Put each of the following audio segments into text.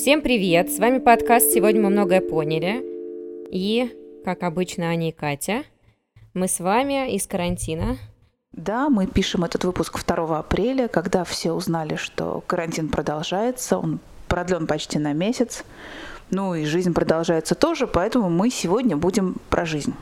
Всем привет! С вами подкаст «Сегодня мы многое поняли». И, как обычно, Аня и Катя. Мы с вами из карантина. Да, мы пишем этот выпуск 2 апреля, когда все узнали, что карантин продолжается. Он продлен почти на месяц. Ну и жизнь продолжается тоже, поэтому мы сегодня будем про жизнь.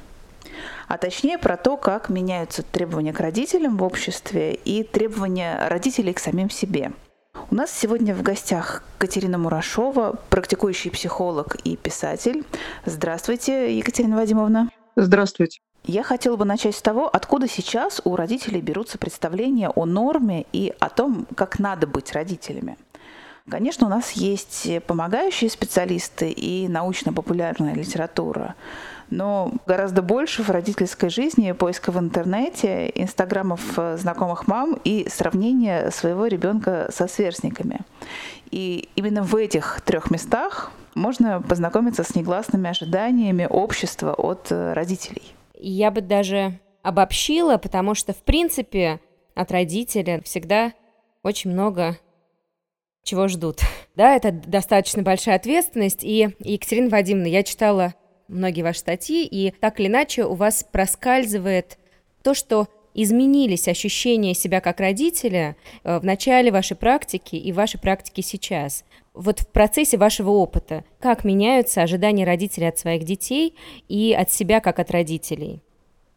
А точнее про то, как меняются требования к родителям в обществе и требования родителей к самим себе – у нас сегодня в гостях Катерина Мурашова, практикующий психолог и писатель. Здравствуйте, Екатерина Вадимовна. Здравствуйте. Я хотела бы начать с того, откуда сейчас у родителей берутся представления о норме и о том, как надо быть родителями. Конечно, у нас есть помогающие специалисты и научно-популярная литература, но гораздо больше в родительской жизни поиска в интернете, инстаграмов э, знакомых мам и сравнения своего ребенка со сверстниками. И именно в этих трех местах можно познакомиться с негласными ожиданиями общества от э, родителей. Я бы даже обобщила, потому что, в принципе, от родителя всегда очень много чего ждут. Да, это достаточно большая ответственность. И, Екатерина Вадимовна, я читала многие ваши статьи, и так или иначе у вас проскальзывает то, что изменились ощущения себя как родителя э, в начале вашей практики и вашей практики сейчас. Вот в процессе вашего опыта, как меняются ожидания родителей от своих детей и от себя как от родителей?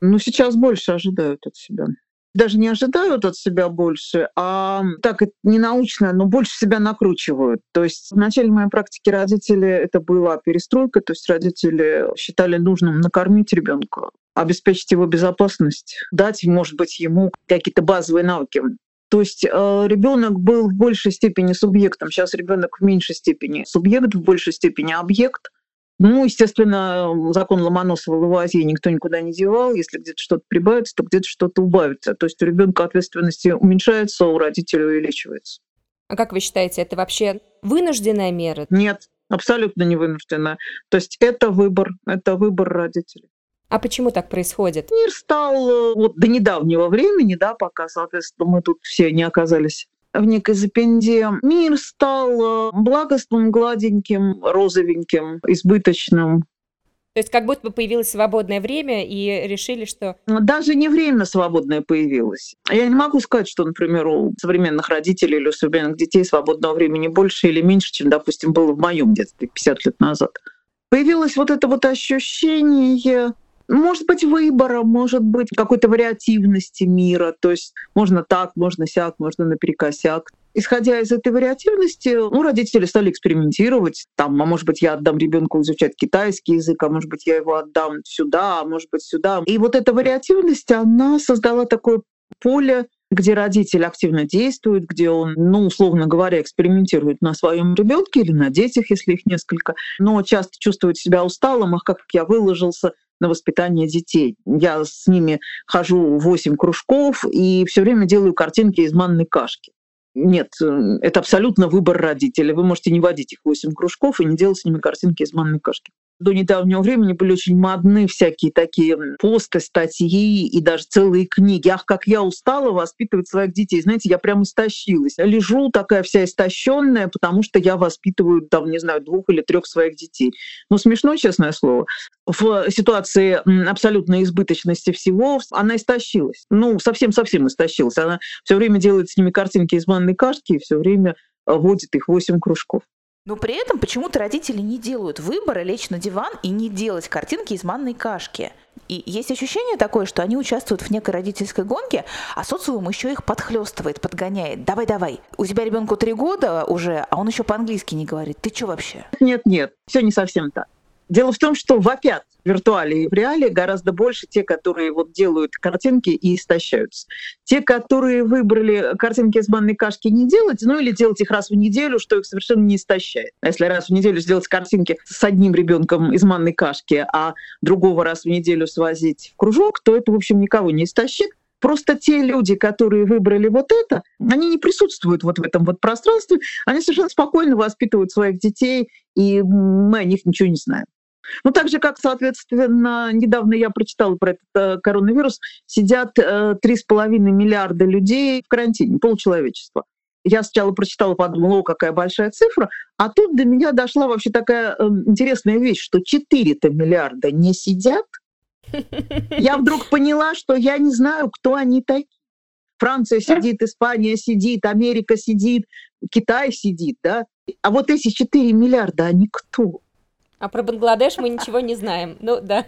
Ну, сейчас больше ожидают от себя даже не ожидают от себя больше, а так это не научно, но больше себя накручивают. То есть в начале моей практики родители это была перестройка, то есть родители считали нужным накормить ребенка, обеспечить его безопасность, дать, может быть, ему какие-то базовые навыки. То есть э, ребенок был в большей степени субъектом, сейчас ребенок в меньшей степени субъект, в большей степени объект. Ну, естественно, закон Ломоносова в Лавуазье никто никуда не девал. Если где-то что-то прибавится, то где-то что-то убавится. То есть у ребенка ответственности уменьшается, а у родителей увеличивается. А как вы считаете, это вообще вынужденная мера? Нет, абсолютно не вынужденная. То есть это выбор, это выбор родителей. А почему так происходит? Мир стал э, вот до недавнего времени, да, пока, соответственно, мы тут все не оказались в некой запенде. Мир стал э, благостным, гладеньким, розовеньким, избыточным. То есть как будто бы появилось свободное время и решили, что... Даже не время свободное появилось. Я не могу сказать, что, например, у современных родителей или у современных детей свободного времени больше или меньше, чем, допустим, было в моем детстве 50 лет назад. Появилось вот это вот ощущение может быть, выбора, может быть, какой-то вариативности мира. То есть можно так, можно сяк, можно наперекосяк. Исходя из этой вариативности, ну, родители стали экспериментировать. Там, а может быть, я отдам ребенку изучать китайский язык, а может быть, я его отдам сюда, а может быть, сюда. И вот эта вариативность, она создала такое поле где родитель активно действует, где он, ну, условно говоря, экспериментирует на своем ребенке или на детях, если их несколько, но часто чувствует себя усталым, ах, как я выложился, на воспитание детей. Я с ними хожу в 8 кружков и все время делаю картинки из манной кашки. Нет, э, это абсолютно выбор родителей. Вы можете не водить их в 8 кружков и не делать с ними картинки из манной кашки до недавнего времени были очень модны всякие такие посты, статьи и даже целые книги. Ах, как я устала воспитывать своих детей. Знаете, я прям истощилась. Лежу такая вся истощенная, потому что я воспитываю, там, не знаю, двух или трех своих детей. Ну, смешно, честное слово. В ситуации абсолютной избыточности всего она истощилась. Ну, совсем-совсем истощилась. Она все время делает с ними картинки из манной кашки и все время водит их восемь кружков. Но при этом почему-то родители не делают выбора лечь на диван и не делать картинки из манной кашки. И есть ощущение такое, что они участвуют в некой родительской гонке, а социум еще их подхлестывает, подгоняет. Давай, давай. У тебя ребенку три года уже, а он еще по-английски не говорит. Ты что вообще? Нет, нет, все не совсем так. Дело в том, что вопят в виртуале и в реале гораздо больше те, которые вот делают картинки и истощаются. Те, которые выбрали картинки из манной кашки не делать, ну или делать их раз в неделю, что их совершенно не истощает. А если раз в неделю сделать картинки с одним ребенком из манной кашки, а другого раз в неделю свозить в кружок, то это, в общем, никого не истощит. Просто те люди, которые выбрали вот это, они не присутствуют вот в этом вот пространстве, они совершенно спокойно воспитывают своих детей, и мы о них ничего не знаем. Ну, так же, как, соответственно, недавно я прочитала про этот э, коронавирус, сидят э, 3,5 миллиарда людей в карантине, полчеловечества. Я сначала прочитала, подумала, о, какая большая цифра, а тут до меня дошла вообще такая э, интересная вещь, что 4-то миллиарда не сидят. Я вдруг поняла, что я не знаю, кто они такие. Франция сидит, Испания сидит, Америка сидит, Китай сидит, да? А вот эти 4 миллиарда, они кто? А про Бангладеш мы ничего не знаем. Ну да.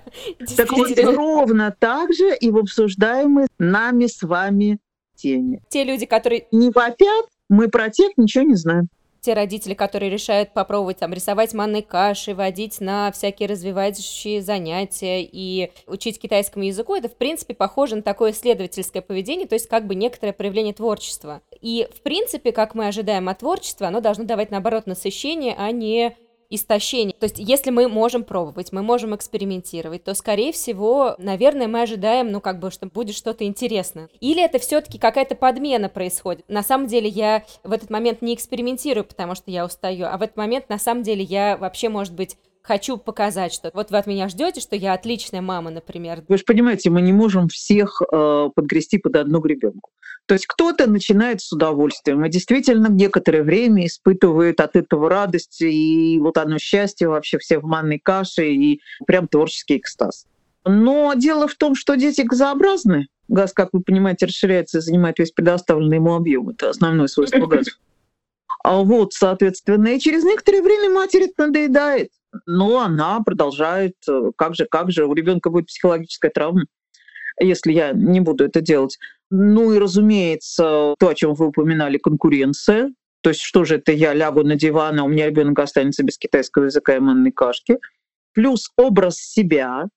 Так вот, ровно так же и в обсуждаемой нами с вами теме. Те люди, которые не вопят, мы про тех ничего не знаем те родители, которые решают попробовать там рисовать манной каши, водить на всякие развивающие занятия и учить китайскому языку, это, в принципе, похоже на такое исследовательское поведение, то есть как бы некоторое проявление творчества. И, в принципе, как мы ожидаем от творчества, оно должно давать, наоборот, насыщение, а не истощение. То есть, если мы можем пробовать, мы можем экспериментировать, то, скорее всего, наверное, мы ожидаем, ну, как бы, что будет что-то интересное. Или это все-таки какая-то подмена происходит. На самом деле, я в этот момент не экспериментирую, потому что я устаю, а в этот момент, на самом деле, я вообще, может быть, хочу показать, что вот вы от меня ждете, что я отличная мама, например. Вы же понимаете, мы не можем всех э, подгрести под одну гребенку. То есть кто-то начинает с удовольствием, и действительно некоторое время испытывает от этого радость, и вот оно счастье вообще все в манной каше, и прям творческий экстаз. Но дело в том, что дети газообразны. Газ, как вы понимаете, расширяется и занимает весь предоставленный ему объем. Это основное свойство газа. А вот, соответственно, и через некоторое время матери это надоедает но она продолжает, э, как же, как же, у ребенка будет психологическая травма, если я не буду это делать. Ну и, разумеется, то, о чем вы упоминали, конкуренция. То есть что же это я лягу на диван, а у меня ребенок останется без китайского языка и манной кашки. Плюс образ себя,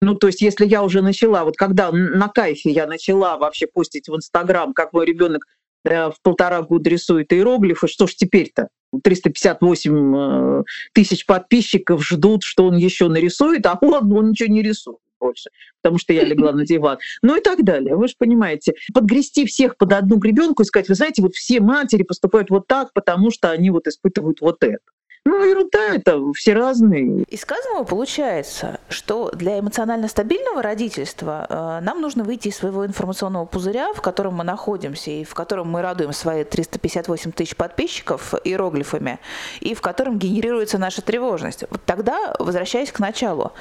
ну, то есть, если я уже начала, вот когда на кайфе я начала вообще постить в Инстаграм, как мой ребенок в полтора года рисует иероглифы, что ж теперь-то? 358 э, тысяч подписчиков ждут, что он еще нарисует, а он, он ничего не рисует больше, потому что я легла на диван. Ну и так далее. Вы же понимаете, подгрести всех под одну гребенку и сказать, вы знаете, вот все матери поступают вот так, потому что они вот испытывают вот это. Ну, ерунда это, все разные. Из сказанного получается, что для эмоционально стабильного родительства э, нам нужно выйти из своего информационного пузыря, в котором мы находимся, и в котором мы радуем свои 358 тысяч подписчиков иероглифами, и в котором генерируется наша тревожность. Вот тогда, возвращаясь к началу,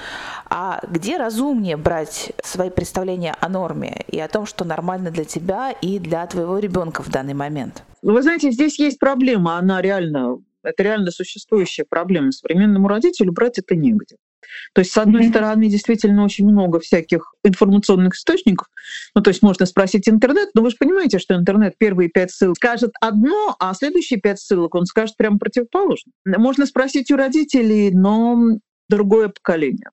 а где разумнее брать свои представления о норме и о том, что нормально для тебя и для твоего ребенка в данный момент? Вы знаете, здесь есть проблема, она реально это реально существующая проблема. Современному родителю брать это негде. То есть, с одной mm-hmm. стороны, действительно очень много всяких информационных источников. Ну, то есть можно спросить интернет, но вы же понимаете, что интернет первые пять ссылок скажет одно, а следующие пять ссылок он скажет прямо противоположное. Можно спросить у родителей, но другое поколение.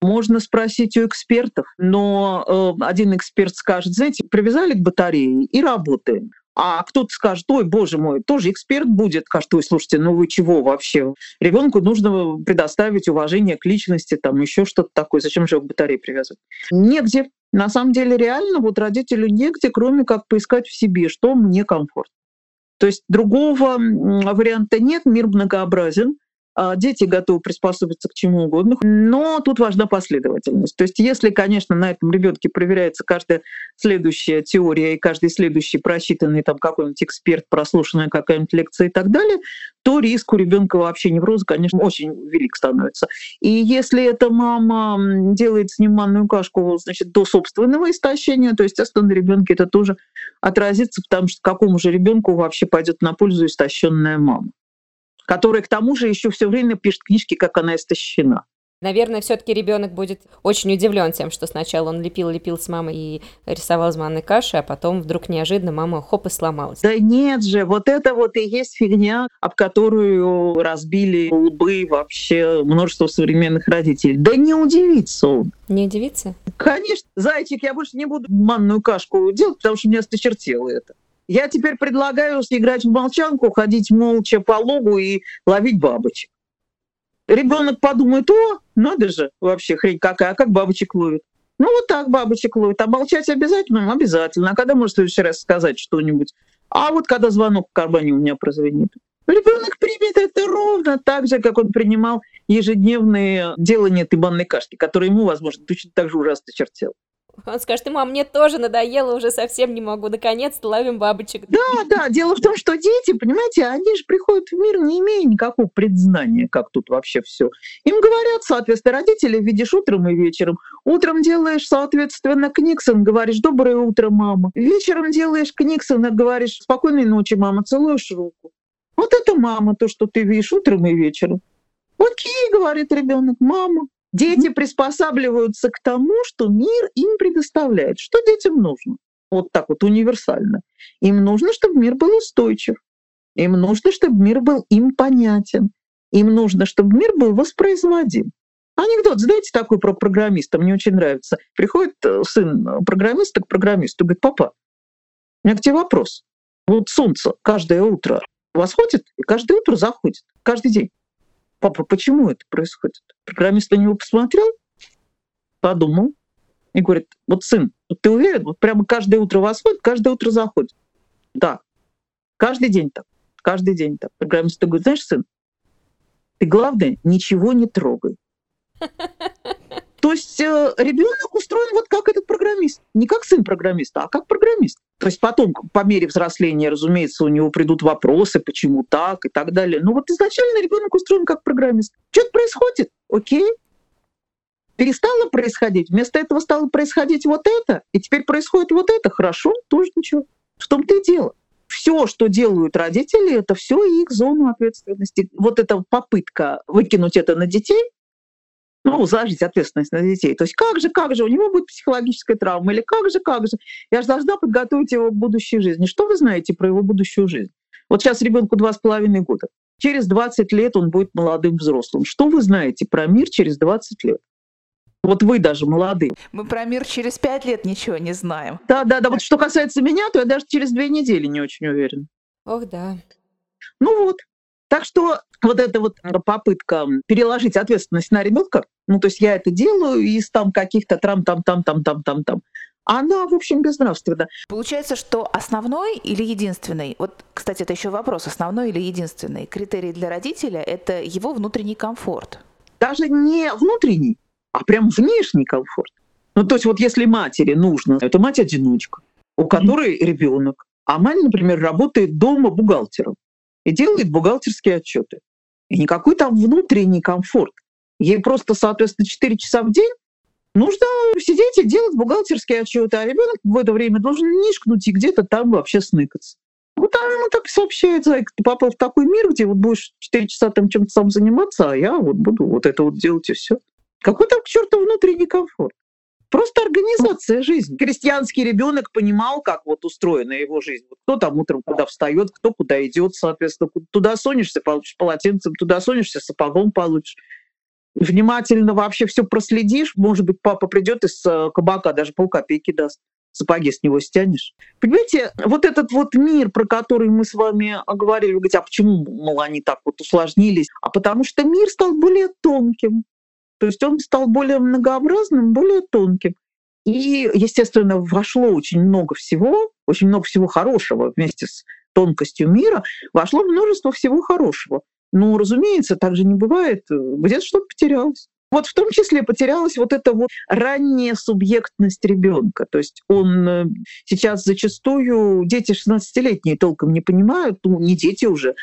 Можно спросить у экспертов, но э, один эксперт скажет, знаете, привязали к батарее и работаем. А кто-то скажет, ой, боже мой, тоже эксперт будет, скажет, ой, слушайте, ну вы чего вообще? Ребенку нужно предоставить уважение к личности, там еще что-то такое. Зачем же его к батарее привязывать? Негде. На самом деле реально вот родителю негде, кроме как поискать в себе, что мне комфортно. То есть другого варианта нет, мир многообразен. А, дети готовы приспособиться к чему угодно, но тут важна последовательность. То есть если, конечно, на этом ребенке проверяется каждая следующая теория и каждый следующий просчитанный там какой-нибудь эксперт, прослушанная какая-нибудь лекция и так далее, то риск у ребенка вообще невроза, конечно, очень велик становится. И если эта мама делает с ним манную кашку значит, до собственного истощения, то, естественно, на ребенке это тоже отразится, потому что какому же ребенку вообще пойдет на пользу истощенная мама которая к тому же еще все время пишет книжки, как она истощена. Наверное, все-таки ребенок будет очень удивлен тем, что сначала он лепил-лепил с мамой и рисовал из манной каши, а потом вдруг неожиданно мама хоп и сломалась. Да нет же, вот это вот и есть фигня, об которую разбили лбы вообще множество современных родителей. Да не удивится он. Не удивится? Конечно. Зайчик, я больше не буду манную кашку делать, потому что мне осточертело это. Я теперь предлагаю играть в молчанку, ходить молча по логу и ловить бабочек. Ребенок подумает, о, надо же, вообще хрень какая, а как бабочек ловит? Ну вот так бабочек ловит. А молчать обязательно? Обязательно. А когда может в следующий раз сказать что-нибудь? А вот когда звонок в кармане у меня прозвенит. Ребенок примет это ровно так же, как он принимал ежедневные делания этой банной кашки, которые ему, возможно, точно так же ужасно чертел. Он скажет, мам, мне тоже надоело, уже совсем не могу, наконец-то ловим бабочек. Да, да, дело в том, что дети, понимаете, они же приходят в мир, не имея никакого предзнания, как тут вообще все. Им говорят, соответственно, родители видишь утром и вечером. Утром делаешь, соответственно, Книксон, говоришь «доброе утро, мама». Вечером делаешь Книксон говоришь «спокойной ночи, мама», целуешь руку. Вот это мама, то, что ты видишь утром и вечером. Окей, говорит ребенок, мама. Дети приспосабливаются к тому, что мир им предоставляет. Что детям нужно? Вот так вот универсально. Им нужно, чтобы мир был устойчив. Им нужно, чтобы мир был им понятен. Им нужно, чтобы мир был воспроизводим. Анекдот, знаете, такой про программиста, мне очень нравится. Приходит э, сын программиста к программисту, говорит, папа, у меня к тебе вопрос. Вот солнце каждое утро восходит и каждое утро заходит, каждый день папа, почему это происходит? Программист на него посмотрел, подумал и говорит, вот сын, вот ты уверен, вот прямо каждое утро восходит, каждое утро заходит. Да, каждый день так, каждый день так. Программист говорит, знаешь, сын, ты главное, ничего не трогай. То есть э, ребенок устроен вот как этот программист. Не как сын программиста, а как программист. То есть потом, по мере взросления, разумеется, у него придут вопросы, почему так и так далее. Но вот изначально ребенок устроен как программист. Что-то происходит, окей. Перестало происходить, вместо этого стало происходить вот это, и теперь происходит вот это, хорошо, тоже ничего. В том-то и дело. Все, что делают родители, это все их зону ответственности. Вот эта попытка выкинуть это на детей, ну, заложить ответственность на детей. То есть как же, как же, у него будет психологическая травма, или как же, как же, я же должна подготовить его к будущей жизни. Что вы знаете про его будущую жизнь? Вот сейчас ребенку два с половиной года. Через 20 лет он будет молодым взрослым. Что вы знаете про мир через 20 лет? Вот вы даже молодые. Мы про мир через пять лет ничего не знаем. Да, да, да. Вот что касается меня, то я даже через две недели не очень уверен. Ох, да. Ну вот. Так что вот эта вот попытка переложить ответственность на ребенка, ну то есть я это делаю из там каких-то трам-там-там-там-там-там-там, она, в общем, безнравственна. Получается, что основной или единственный, вот, кстати, это еще вопрос, основной или единственный критерий для родителя – это его внутренний комфорт. Даже не внутренний, а прям внешний комфорт. Ну, то есть вот если матери нужно, это мать-одиночка, у которой mm-hmm. ребенок, а мать, например, работает дома бухгалтером и делает бухгалтерские отчеты. И никакой там внутренний комфорт. Ей просто, соответственно, 4 часа в день нужно сидеть и делать бухгалтерские отчеты, а ребенок в это время должен нишкнуть и где-то там вообще сныкаться. Вот там ему так сообщает, Зайка, ты попал в такой мир, где вот будешь 4 часа там чем-то сам заниматься, а я вот буду вот это вот делать и все. Какой там к черту внутренний комфорт? Просто организация жизни. Крестьянский ребенок понимал, как вот устроена его жизнь. Кто там утром куда встает, кто куда идет, соответственно, туда сонишься, получишь полотенцем, туда сонишься, сапогом получишь. Внимательно вообще все проследишь. Может быть, папа придет из э, кабака, даже полкопейки даст сапоги с него стянешь. Понимаете, вот этот вот мир, про который мы с вами говорили, вы говорите, а почему, мол, они так вот усложнились? А потому что мир стал более тонким. То есть он стал более многообразным, более тонким. И, естественно, вошло очень много всего, очень много всего хорошего вместе с тонкостью мира, вошло множество всего хорошего. Но, разумеется, так же не бывает. Где-то что-то потерялось. Вот в том числе потерялась вот эта вот ранняя субъектность ребенка. То есть он э, сейчас зачастую, дети 16-летние толком не понимают, ну не дети уже,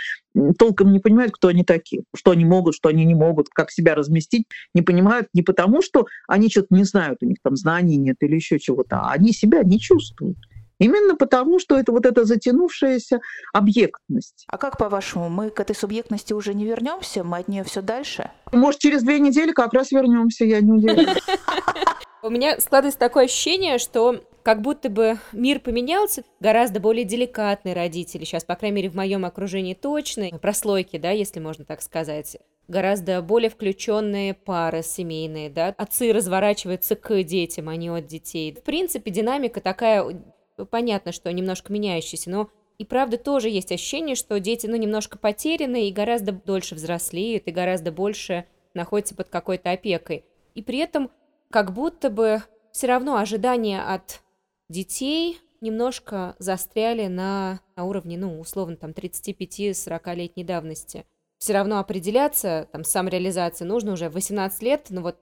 толком не понимают, кто они такие, что они могут, что они не могут, как себя разместить, не понимают не потому, что они что-то не знают, у них там знаний нет или еще чего-то, а они себя не чувствуют. Именно потому, что это вот эта затянувшаяся объектность. А как, по-вашему, мы к этой субъектности уже не вернемся? Мы от нее все дальше? Может, через две недели как раз вернемся, я не уверена. У меня складывается такое ощущение, что как будто бы мир поменялся, гораздо более деликатные родители, сейчас, по крайней мере, в моем окружении точно, прослойки, да, если можно так сказать, гораздо более включенные пары семейные, да, отцы разворачиваются к детям, а не от детей. В принципе, динамика такая понятно, что немножко меняющийся, но и правда тоже есть ощущение, что дети, ну, немножко потеряны и гораздо дольше взрослеют, и гораздо больше находятся под какой-то опекой. И при этом как будто бы все равно ожидания от детей немножко застряли на, на уровне, ну, условно, там, 35-40-летней давности. Все равно определяться, там, самореализация нужно уже 18 лет, ну, вот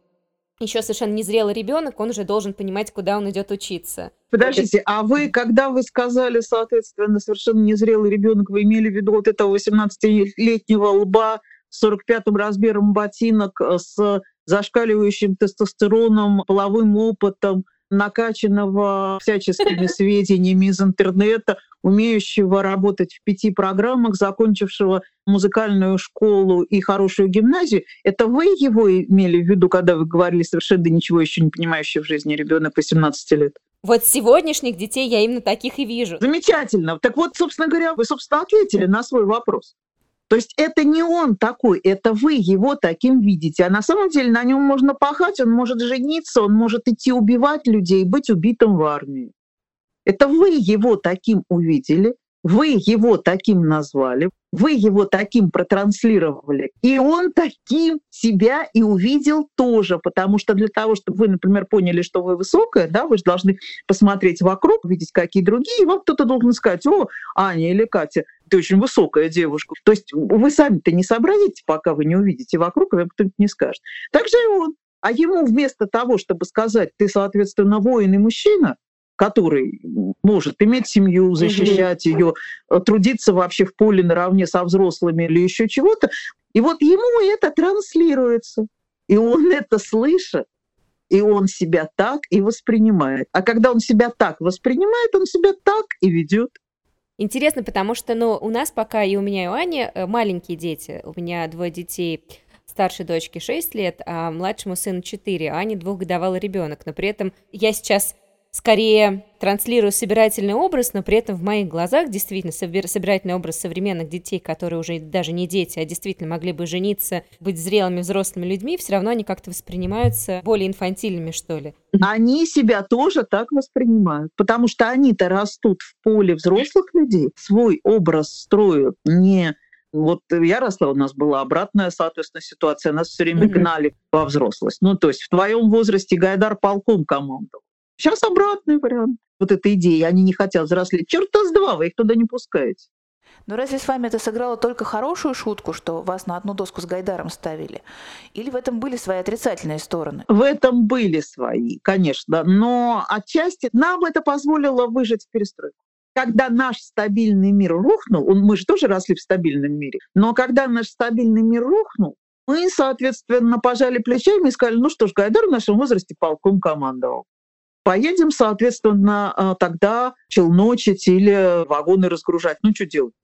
еще совершенно незрелый ребенок, он уже должен понимать, куда он идет учиться. Подождите, а вы, когда вы сказали, соответственно, совершенно незрелый ребенок, вы имели в виду вот этого 18-летнего лба с 45-м размером ботинок, э, с зашкаливающим тестостероном, половым опытом, накачанного всяческими сведениями из интернета, умеющего работать в пяти программах, закончившего музыкальную школу и хорошую гимназию. Это вы его имели в виду, когда вы говорили совершенно ничего еще не понимающий в жизни ребенок 18 лет? Вот сегодняшних детей я именно таких и вижу. Замечательно. Так вот, собственно говоря, вы, собственно, ответили на свой вопрос. То есть это не он такой, это вы его таким видите. А на самом деле на нем можно пахать, он может жениться, он может идти убивать людей, быть убитым в армии. Это вы его таким увидели, вы его таким назвали, вы его таким протранслировали, и он таким себя и увидел тоже, потому что для того, чтобы вы, например, поняли, что вы высокая, да, вы же должны посмотреть вокруг, видеть, какие другие, и вам кто-то должен сказать, о, Аня или Катя, ты очень высокая девушка. То есть вы сами-то не сообразите, пока вы не увидите вокруг, вам кто-нибудь не скажет. Так же и он. А ему вместо того, чтобы сказать, ты, соответственно, воин и мужчина, который может иметь семью, защищать mm-hmm. ее, э, трудиться вообще в поле наравне со взрослыми или еще чего-то. И вот ему это транслируется. И он это слышит, и он себя так и воспринимает. А когда он себя так воспринимает, он себя так и ведет. Интересно, потому что ну, у нас пока и у меня, и у Ани э, маленькие дети. У меня двое детей старшей дочке 6 лет, а младшему сыну 4, а Ане двухгодовалый ребенок. Но при этом я сейчас скорее транслирую собирательный образ, но при этом в моих глазах действительно собирательный образ современных детей, которые уже даже не дети, а действительно могли бы жениться, быть зрелыми взрослыми людьми, все равно они как-то воспринимаются более инфантильными, что ли. Они себя тоже так воспринимают, потому что они-то растут в поле взрослых людей, свой образ строят не вот я росла, у нас была обратная, соответственно, ситуация. Нас все время гнали во взрослость. Ну, то есть в твоем возрасте Гайдар полком командовал. Сейчас обратный вариант. Вот эта идея, они не хотят взрослеть. Черта с два, вы их туда не пускаете. Но разве с вами это сыграло только хорошую шутку, что вас на одну доску с Гайдаром ставили? Или в этом были свои отрицательные стороны? В этом были свои, конечно. Но отчасти нам это позволило выжить в перестройку. Когда наш стабильный мир рухнул, он, мы же тоже росли в стабильном мире, но когда наш стабильный мир рухнул, мы, соответственно, пожали плечами и сказали, ну что ж, Гайдар в нашем возрасте полком командовал. Поедем, соответственно, а, тогда челночить или вагоны разгружать. Ну, что делать?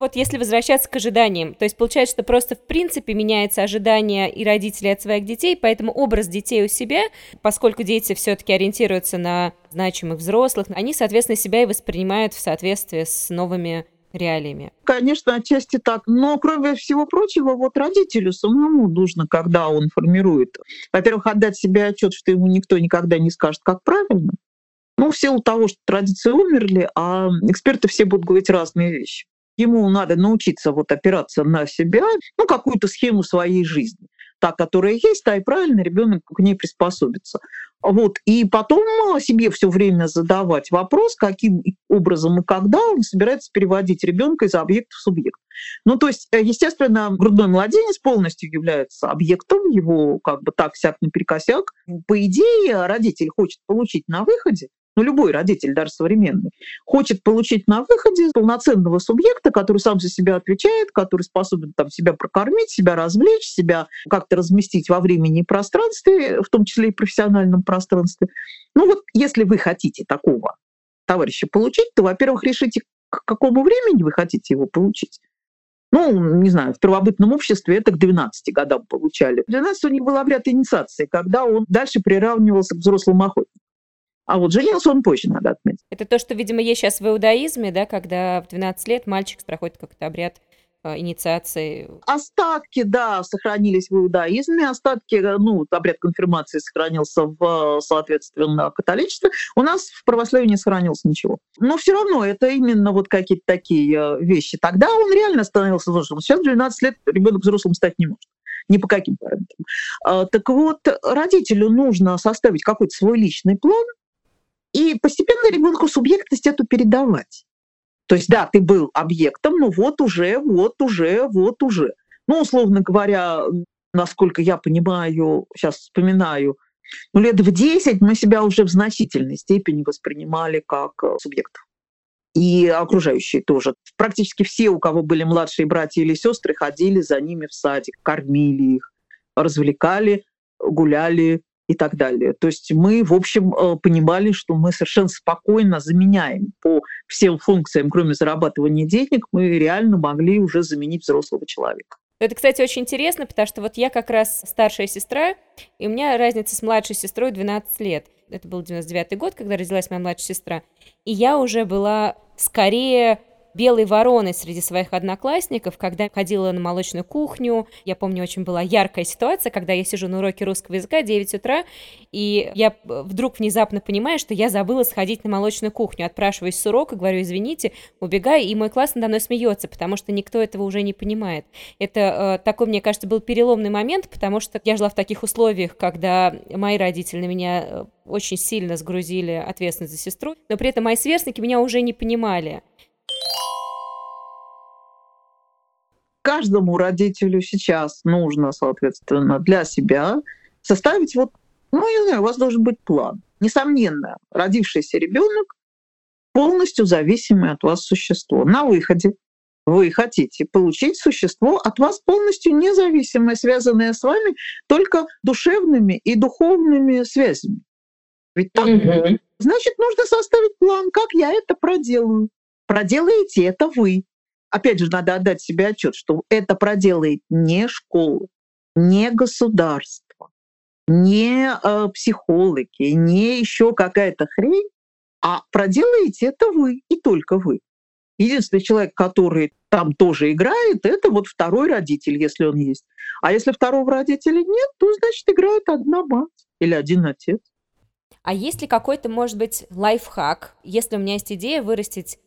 Вот если возвращаться к ожиданиям, то есть получается, что просто в принципе меняется ожидание и родителей от своих детей, поэтому образ детей у себя, поскольку дети все-таки ориентируются на значимых взрослых, они, соответственно, себя и воспринимают в соответствии с новыми реалиями. Конечно, отчасти так. Но, кроме всего прочего, вот родителю самому нужно, когда он формирует, во-первых, отдать себе отчет, что ему никто никогда не скажет, как правильно. Ну, в силу того, что традиции умерли, а эксперты все будут говорить разные вещи. Ему надо научиться вот опираться на себя, ну, какую-то схему своей жизни та, которая есть, та и правильно ребенок к ней приспособится. Вот. И потом себе все время задавать вопрос, каким образом и когда он собирается переводить ребенка из объекта в субъект. Ну, то есть, э, естественно, грудной младенец полностью является объектом, его как бы так сяк наперекосяк. По идее, родитель хочет получить на выходе ну, любой родитель, даже современный, хочет получить на выходе полноценного субъекта, который сам за себя отвечает, который способен там, себя прокормить, себя развлечь, себя как-то разместить во времени и пространстве, в том числе и профессиональном пространстве. Ну вот если вы хотите такого товарища получить, то, во-первых, решите, к какому времени вы хотите его получить. Ну, не знаю, в первобытном обществе это к 12 годам получали. В 12 у них был обряд инициации, когда он дальше приравнивался к взрослым охотникам. А вот женился он позже, надо отметить. Это то, что, видимо, есть сейчас в иудаизме, да, когда в 12 лет мальчик проходит как-то обряд э, инициации. Остатки, да, сохранились в иудаизме, остатки, э, ну, обряд конфирмации сохранился в, соответственно, католичестве. У нас в православии не сохранилось ничего. Но все равно это именно вот какие-то такие э, вещи. Тогда он реально становился взрослым. Сейчас в 12 лет ребенок взрослым стать не может ни по каким параметрам. А, так вот, родителю нужно составить какой-то свой личный план, и постепенно ребенку субъектность эту передавать. То есть, да, ты был объектом, но вот уже, вот уже, вот уже. Ну, условно говоря, насколько я понимаю, сейчас вспоминаю, Ну, лет в 10 мы себя уже в значительной степени воспринимали как э, субъектов. И окружающие тоже. Практически все, у кого были младшие братья или сестры, ходили за ними в садик, кормили их, развлекали, гуляли и так далее. То есть мы, в общем, э, понимали, что мы совершенно спокойно заменяем по всем функциям, кроме зарабатывания денег, мы реально могли уже заменить взрослого человека. Это, кстати, очень интересно, потому что вот я как раз старшая сестра, и у меня разница с младшей сестрой 12 лет. Это был 99 год, когда родилась моя младшая сестра. И я уже была скорее белой вороной среди своих одноклассников, когда ходила на молочную кухню. Я помню, очень была яркая ситуация, когда я сижу на уроке русского языка 9 утра, и я вдруг внезапно понимаю, что я забыла сходить на молочную кухню. Отпрашиваюсь с урока, говорю, извините, убегаю, и мой класс надо мной смеется, потому что никто этого уже не понимает. Это э, такой, мне кажется, был переломный момент, потому что я жила в таких условиях, когда мои родители на меня э, очень сильно сгрузили ответственность за сестру, но при этом мои сверстники меня уже не понимали. Каждому родителю сейчас нужно, соответственно, для себя составить вот, ну, я знаю, у вас должен быть план. Несомненно, родившийся ребенок полностью зависимый от вас существо. На выходе вы хотите получить существо от вас полностью независимое, связанное с вами только душевными и духовными связями. Ведь так? Mm-hmm. Значит, нужно составить план, как я это проделаю. Проделаете это вы опять же, надо отдать себе отчет, что это проделает не школа, не государство, не э, психологи, не еще какая-то хрень, а проделаете это вы и только вы. Единственный человек, который там тоже играет, это вот второй родитель, если он есть. А если второго родителя нет, то, значит, играет одна мать или один отец. А есть ли какой-то, может быть, лайфхак, если у меня есть идея вырастить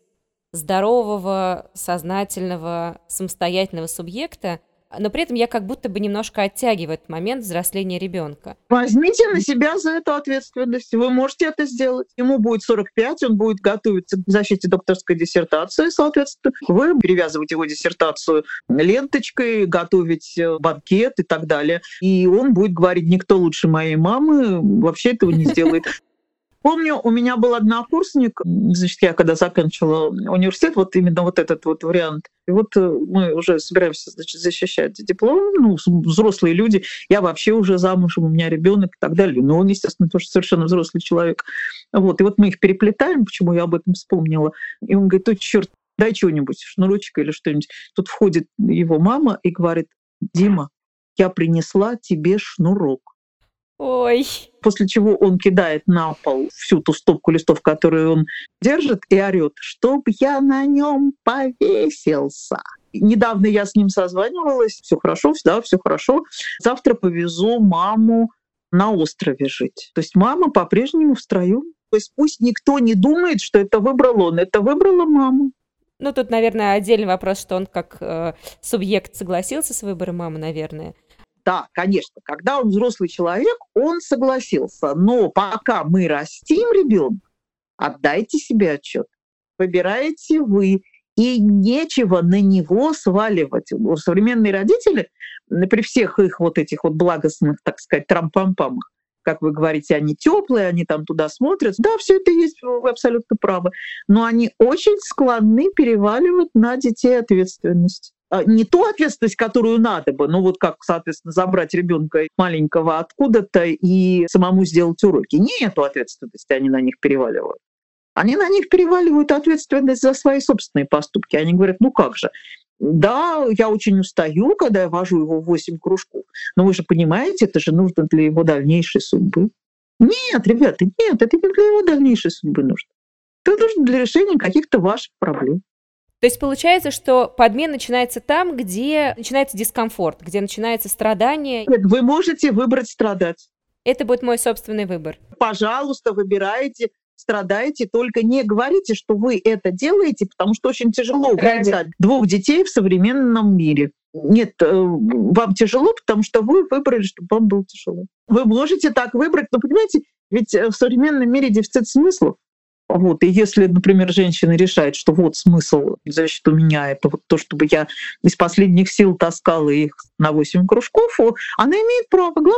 здорового, сознательного, самостоятельного субъекта, но при этом я как будто бы немножко оттягиваю этот момент взросления ребенка. Возьмите на себя за эту ответственность. Вы можете это сделать. Ему будет 45, он будет готовиться к защите докторской диссертации, соответственно. Вы перевязываете его диссертацию ленточкой, готовить э, банкет и так далее. И он будет говорить, никто лучше моей мамы вообще этого не сделает. Помню, у меня был однокурсник, значит, я когда заканчивала университет, вот именно вот этот вот вариант. И вот э, мы уже собираемся значит, защищать диплом, ну, взрослые люди, я вообще уже замужем, у меня ребенок и так далее. Но он, естественно, тоже совершенно взрослый человек. Вот. И вот мы их переплетаем, почему я об этом вспомнила. И он говорит, ой, черт, дай что-нибудь, шнурочек или что-нибудь. Тут входит его мама и говорит, Дима, я принесла тебе шнурок. Ой. После чего он кидает на пол всю ту стопку листов, которую он держит, и орет, чтоб я на нем повесился. Недавно я с ним созванивалась, все хорошо, да, все хорошо. Завтра повезу маму на острове жить. То есть мама по-прежнему в строю. То есть пусть никто не думает, что это выбрал он, это выбрала мама. Ну, тут, наверное, отдельный вопрос, что он как э, субъект согласился с выбором мамы, наверное. Да, конечно, когда он взрослый человек, он согласился. Но пока мы растим ребенка, отдайте себе отчет. Выбираете вы, и нечего на него сваливать. Современные родители, при всех их вот этих вот благостных, так сказать, трампампамах, как вы говорите, они теплые, они там туда смотрят. Да, все это есть, вы абсолютно правы. Но они очень склонны переваливать на детей ответственность. А, не ту ответственность, которую надо бы, ну вот как, соответственно, забрать ребенка маленького откуда-то и самому сделать уроки. Не эту ответственность они на них переваливают. Они на них переваливают ответственность за свои собственные поступки. Они говорят, ну как же, да, я очень устаю, когда я вожу его в 8 кружков, но вы же понимаете, это же нужно для его дальнейшей судьбы. Нет, ребята, нет, это не для его дальнейшей судьбы нужно. Это нужно для решения каких-то ваших проблем. То есть получается, что подмен начинается там, где начинается дискомфорт, где начинается страдание. Нет, вы можете выбрать страдать. Это будет мой собственный выбор. Пожалуйста, выбирайте, страдайте, только не говорите, что вы это делаете, потому что очень тяжело воспитать двух детей в современном мире. Нет, э, вам тяжело, потому что вы выбрали, чтобы вам было тяжело. Вы можете так выбрать, но понимаете, ведь э, в современном мире дефицит смыслов. Вот. И если, например, женщина решает, что вот смысл, значит, у меня это вот то, чтобы я из последних сил таскала их на 8 кружков, она имеет право. Главное,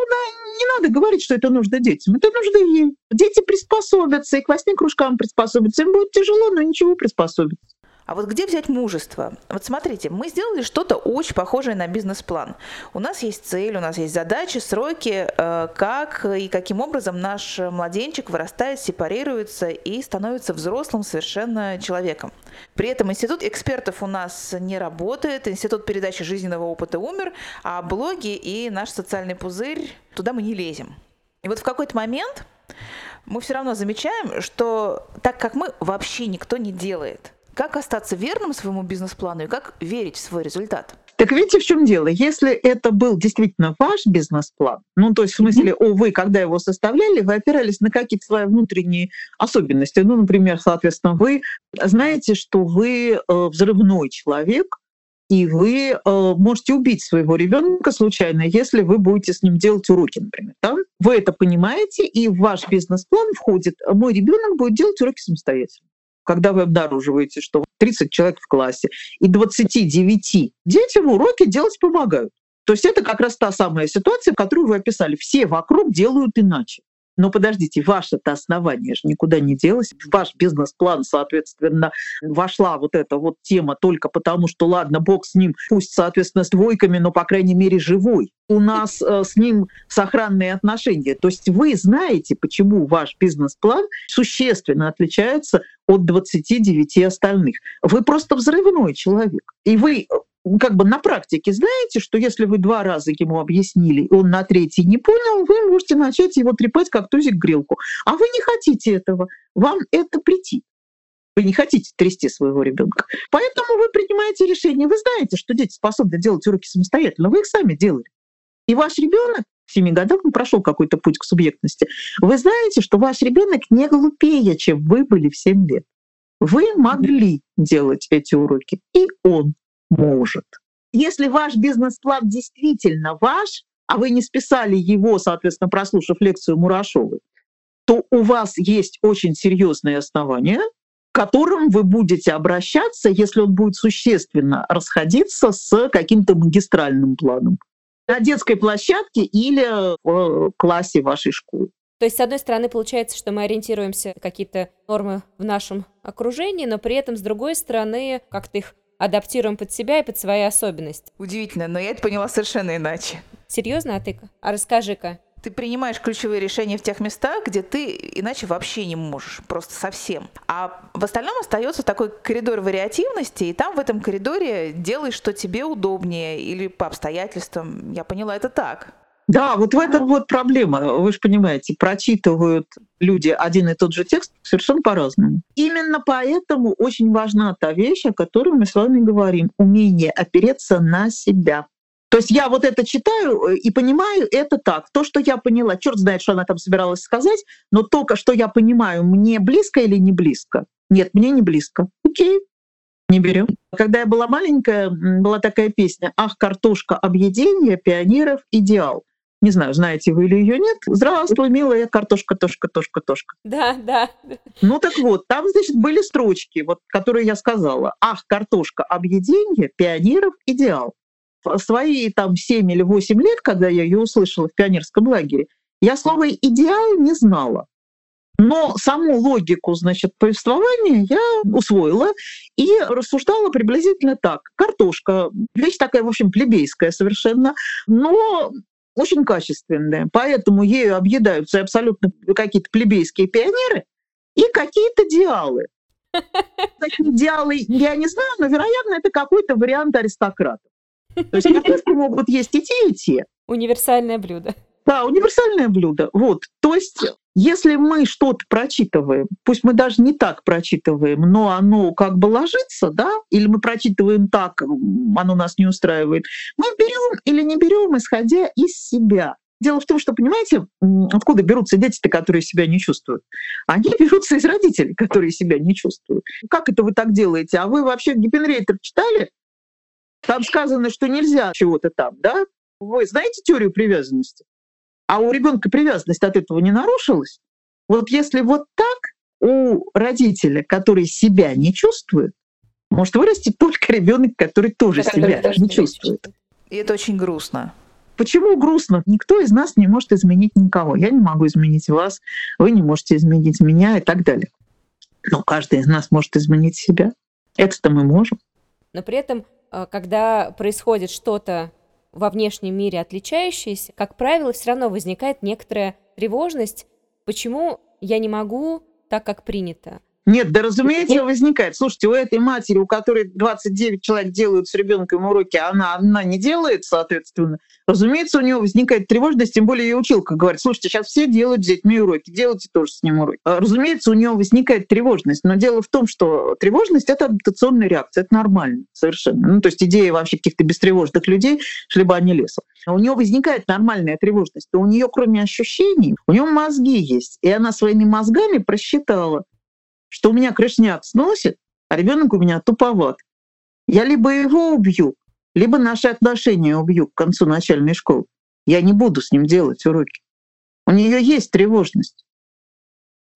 не надо говорить, что это нужно детям. Это нужно ей. Дети приспособятся, и к 8 кружкам приспособятся. Им будет тяжело, но ничего приспособятся. А вот где взять мужество? Вот смотрите, мы сделали что-то очень похожее на бизнес-план. У нас есть цель, у нас есть задачи, сроки, э, как и каким образом наш младенчик вырастает, сепарируется и становится взрослым совершенно человеком. При этом институт экспертов у нас не работает, институт передачи жизненного опыта умер, а блоги и наш социальный пузырь, туда мы не лезем. И вот в какой-то момент мы все равно замечаем, что так как мы вообще никто не делает – как остаться верным своему бизнес-плану и как верить в свой результат? Так видите, в чем дело? Если это был действительно ваш бизнес-план, ну то есть в смысле, о, вы, когда его составляли, вы опирались на какие-то свои внутренние особенности. Ну, например, соответственно, вы знаете, что вы э, взрывной человек, и вы э, можете убить своего ребенка случайно, если вы будете с ним делать уроки, например. Да? Вы это понимаете, и в ваш бизнес-план входит: мой ребенок будет делать уроки самостоятельно когда вы обнаруживаете, что 30 человек в классе и 29 детям уроки делать помогают. То есть это как раз та самая ситуация, которую вы описали. Все вокруг делают иначе. Но подождите, ваше-то основание же никуда не делось. В ваш бизнес-план, соответственно, вошла вот эта вот тема только потому, что, ладно, бог с ним, пусть, соответственно, с двойками, но, по крайней мере, живой. У нас э, с ним сохранные отношения. То есть вы знаете, почему ваш бизнес-план существенно отличается от 29 остальных. Вы просто взрывной человек. И вы как бы на практике знаете, что если вы два раза ему объяснили, и он на третий не понял, вы можете начать его трепать, как тузик грелку. А вы не хотите этого. Вам это прийти. Вы не хотите трясти своего ребенка. Поэтому вы принимаете решение. Вы знаете, что дети способны делать уроки самостоятельно. Вы их сами делали. И ваш ребенок в 7 годах он прошел какой-то путь к субъектности. Вы знаете, что ваш ребенок не глупее, чем вы были в 7 лет. Вы могли делать эти уроки, и он может. Если ваш бизнес-план действительно ваш, а вы не списали его, соответственно, прослушав лекцию Мурашовой, то у вас есть очень серьезные основания, к которым вы будете обращаться, если он будет существенно расходиться с каким-то магистральным планом на детской площадке или в классе вашей школы. То есть, с одной стороны, получается, что мы ориентируемся на какие-то нормы в нашем окружении, но при этом, с другой стороны, как-то их адаптируем под себя и под свои особенности. Удивительно, но я это поняла совершенно иначе. Серьезно, Атыка? А расскажи-ка. Ты принимаешь ключевые решения в тех местах, где ты иначе вообще не можешь, просто совсем. А в остальном остается такой коридор вариативности, и там в этом коридоре делай, что тебе удобнее или по обстоятельствам. Я поняла это так. Да, вот в этом вот проблема. Вы же понимаете, прочитывают люди один и тот же текст совершенно по-разному. Именно поэтому очень важна та вещь, о которой мы с вами говорим. Умение опереться на себя. То есть я вот это читаю э, и понимаю это так. То, что я поняла, черт знает, что она там собиралась сказать, но только что я понимаю, мне близко или не близко? Нет, мне не близко. Окей, не берем. Когда я была маленькая, была такая песня «Ах, картошка, объедение, пионеров, идеал». Не знаю, знаете вы или ее нет. Здравствуй, милая картошка, тошка, тошка, тошка. Да, да. Ну так вот, там, значит, были строчки, вот, которые я сказала. Ах, картошка, объединение, пионеров, идеал. В свои там 7 или 8 лет, когда я ее услышала в пионерском лагере, я слово «идеал» не знала. Но саму логику, значит, повествования я усвоила и рассуждала приблизительно так. Картошка, вещь такая, в общем, плебейская совершенно, но очень качественная, поэтому ею объедаются абсолютно какие-то плебейские пионеры и какие-то диалы. Значит, диалы я не знаю, но, вероятно, это какой-то вариант аристократов. То есть картошки могут есть и те, и те. Универсальное блюдо. Да, универсальное блюдо. Вот. То есть если мы что-то прочитываем, пусть мы даже не так прочитываем, но оно как бы ложится, да, или мы прочитываем так, оно нас не устраивает, мы берем или не берем, исходя из себя. Дело в том, что, понимаете, откуда берутся дети-то, которые себя не чувствуют? Они берутся из родителей, которые себя не чувствуют. Как это вы так делаете? А вы вообще Гиппенрейтер читали? Там сказано, что нельзя чего-то там, да? Вы знаете теорию привязанности? А у ребенка привязанность от этого не нарушилась, вот если вот так, у родителя, который себя не чувствует, может вырасти только ребенок, который тоже который себя тоже не чувствует. И это очень грустно. Почему грустно? Никто из нас не может изменить никого. Я не могу изменить вас, вы не можете изменить меня и так далее. Но каждый из нас может изменить себя. Это-то мы можем. Но при этом, э, когда происходит что-то во внешнем мире отличающееся, как правило, все равно возникает некоторая тревожность, почему я не могу так, как принято. Нет, да разумеется, возникает. Слушайте, у этой матери, у которой 29 человек делают с ребенком уроки, а она одна не делает, соответственно, разумеется, у нее возникает тревожность, тем более ее училка говорит, слушайте, сейчас все делают с детьми уроки, делайте тоже с ним уроки. А, разумеется, у нее возникает тревожность, но дело в том, что тревожность — это адаптационная реакция, это нормально совершенно. Ну, то есть идея вообще каких-то бестревожных людей, шли бы они лесом. У нее возникает нормальная тревожность, но у нее, кроме ощущений, у нее мозги есть, и она своими мозгами просчитала, что у меня крышняк сносит, а ребенок у меня туповат. Я либо его убью, либо наши отношения убью к концу начальной школы. Я не буду с ним делать уроки. У нее есть тревожность.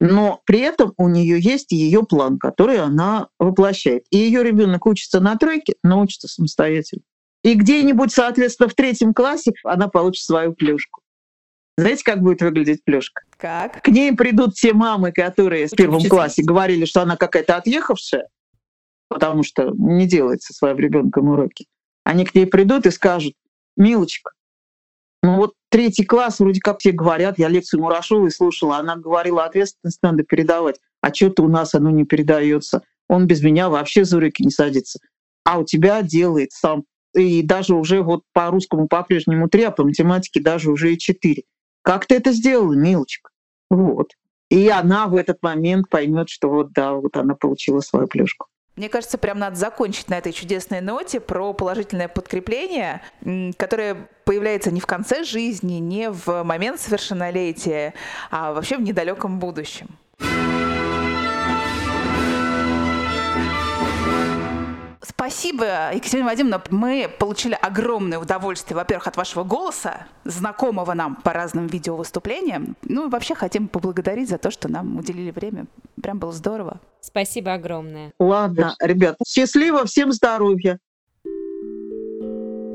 Но при этом у нее есть ее план, который она воплощает. И ее ребенок учится на тройке, но учится самостоятельно. И где-нибудь, соответственно, в третьем классе она получит свою плюшку. Знаете, как будет выглядеть плюшка? Как? К ней придут те мамы, которые в первом классе говорили, что она какая-то отъехавшая, потому что не делает со своим ребенком уроки. Они к ней придут и скажут, милочка, ну вот третий класс, вроде как все говорят, я лекцию Мурашовой слушала, она говорила, ответственность надо передавать, а что-то у нас оно не передается. Он без меня вообще за уроки не садится. А у тебя делает сам. И даже уже вот по русскому по-прежнему три, а по математике даже уже и четыре. Как ты это сделала, милочка? Вот. И она в этот момент поймет, что вот да, вот она получила свою плюшку. Мне кажется, прям надо закончить на этой чудесной ноте про положительное подкрепление, которое появляется не в конце жизни, не в момент совершеннолетия, а вообще в недалеком будущем. Спасибо, Екатерина Вадимовна. Мы получили огромное удовольствие, во-первых, от вашего голоса, знакомого нам по разным видеовыступлениям. Ну и вообще хотим поблагодарить за то, что нам уделили время. Прям было здорово. Спасибо огромное. Ладно, ребята, счастливо, всем здоровья.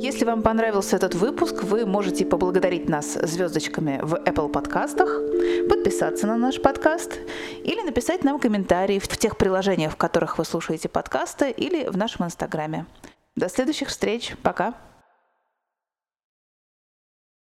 Если вам понравился этот выпуск, вы можете поблагодарить нас звездочками в Apple подкастах, подписаться на наш подкаст или написать нам комментарии в тех приложениях, в которых вы слушаете подкасты или в нашем инстаграме. До следующих встреч. Пока.